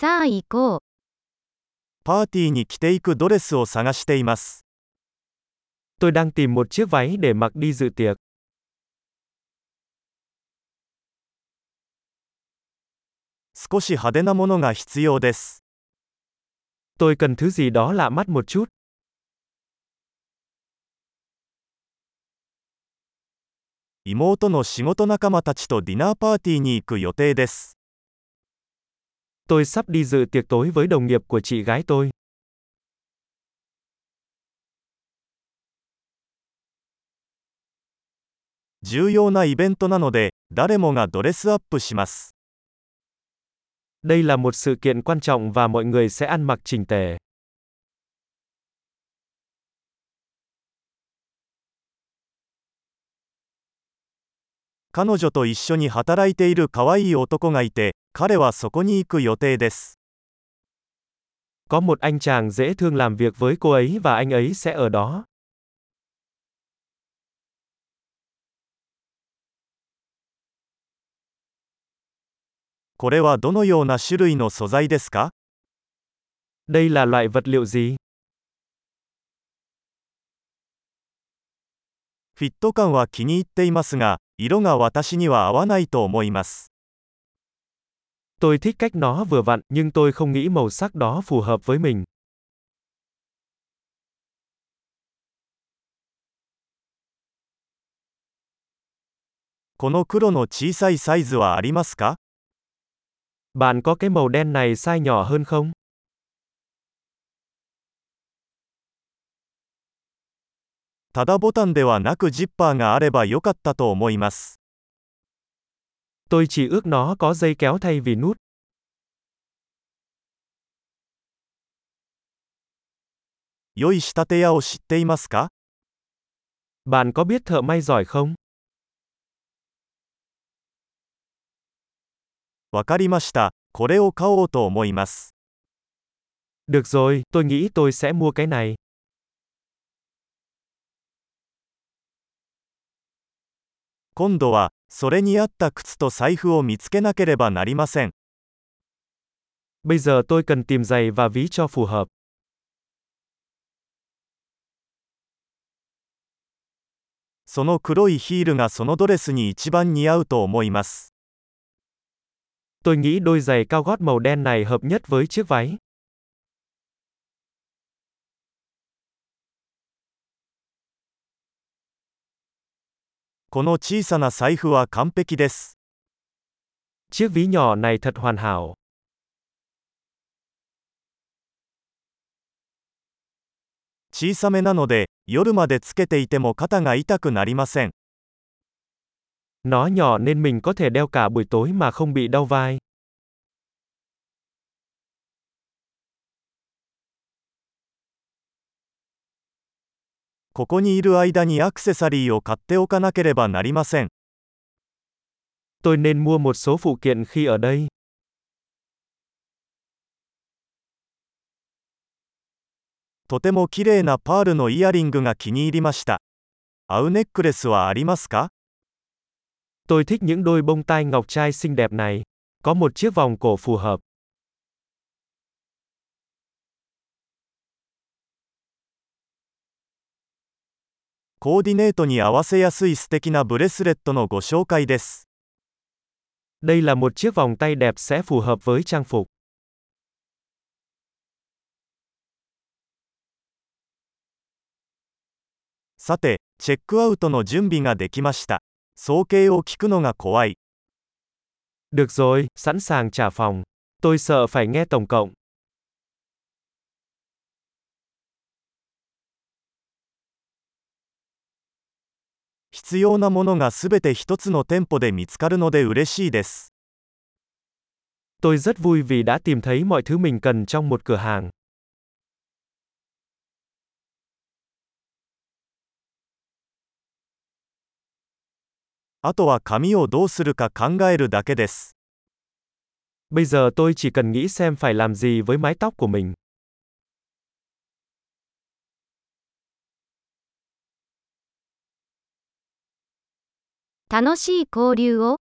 さあ行こう。パーティーに着ていくドレスを探しています。Tôi đang tìm một chiếc váy để mặc đi dự tiệc. 少し派手なものが必要です。Tôi cần thứ gì đó lạ mắt một chút. 妹の仕事仲間たちとディナーパーティーに行く予定です。Tôi sắp đi dự tiệc tối với đồng nghiệp của chị gái tôi. Đây là một sự kiện quan trọng và mọi người sẽ ăn mặc chỉnh tề. 彼女と一緒に働いている可愛い男がいて、彼はそこに行く予定です。Có một anh chàng dễ thương làm việc với cô ấy và anh ấy sẽ ở đó. これはどのような種類の素材ですか Đây là loại vật liệu gì? フィット感は気に入っていますが、色が私には合わないと思います。 Tôi thích cách nó vừa vặn, nhưng tôi không nghĩ màu sắc đó phù hợp với mình. この黒の小さいサイズはありますか Bạn có cái màu đen này size nhỏ hơn không? ただボタンではなくジッパーがあればよかったと思います。Tôi chỉ ước nó có dây kéo thay vì nút. 良い仕立て屋を知っていますか Bạn có biết thợ may giỏi không? わかりました。これを買おうと思います。Được rồi, tôi nghĩ tôi sẽ mua cái này. 今度は、それに合った靴と財布を見つけなければなりません。 Bây giờ tôi cần tìm giày và ví cho phù hợp. その黒いヒールがそのドレスに一番似合うと思います。 Tôi nghĩ đôi giày cao gót màu đen này hợp nhất với chiếc váy. この小さな財布は完璧です。 Chiếc ví nhỏ này thật hoàn hảo. 小さめなので、夜までつけていても肩が痛くなりません。 Nó nhỏ nên mình có thể đeo cả buổi tối mà không bị đau vai. ここにいる間にアクセサリーを買っておかなければなりません。 Tôi nên mua một số phụ kiện khi ở đây. とても綺麗なパールのイヤリングが気に入りました。合うネックレスはありますか Tôi thích những đôi bông tai ngọc trai xinh đẹp này. Có một chiếc vòng cổ phù hợp. コーディネートに合わせやすい素敵なブレスレットのご紹介です。 Đây là một chiếc vòng tay đẹp sẽ phù hợp với trang phục. さて、チェックアウトの準備ができました。総計を聞くのが怖い。 Được rồi, sẵn sàng trả phòng. Tôi sợ phải nghe tổng cộng. 必要なものがすべて一つの店舗で見つかるので嬉しいです。 Tôi rất vui vì đã tìm thấy mọi thứ mình cần trong một cửa hàng. あとは髪をどうするか考えるだけです。 Bây giờ tôi chỉ cần nghĩ xem phải làm gì với mái tóc của mình. 楽しい交流を。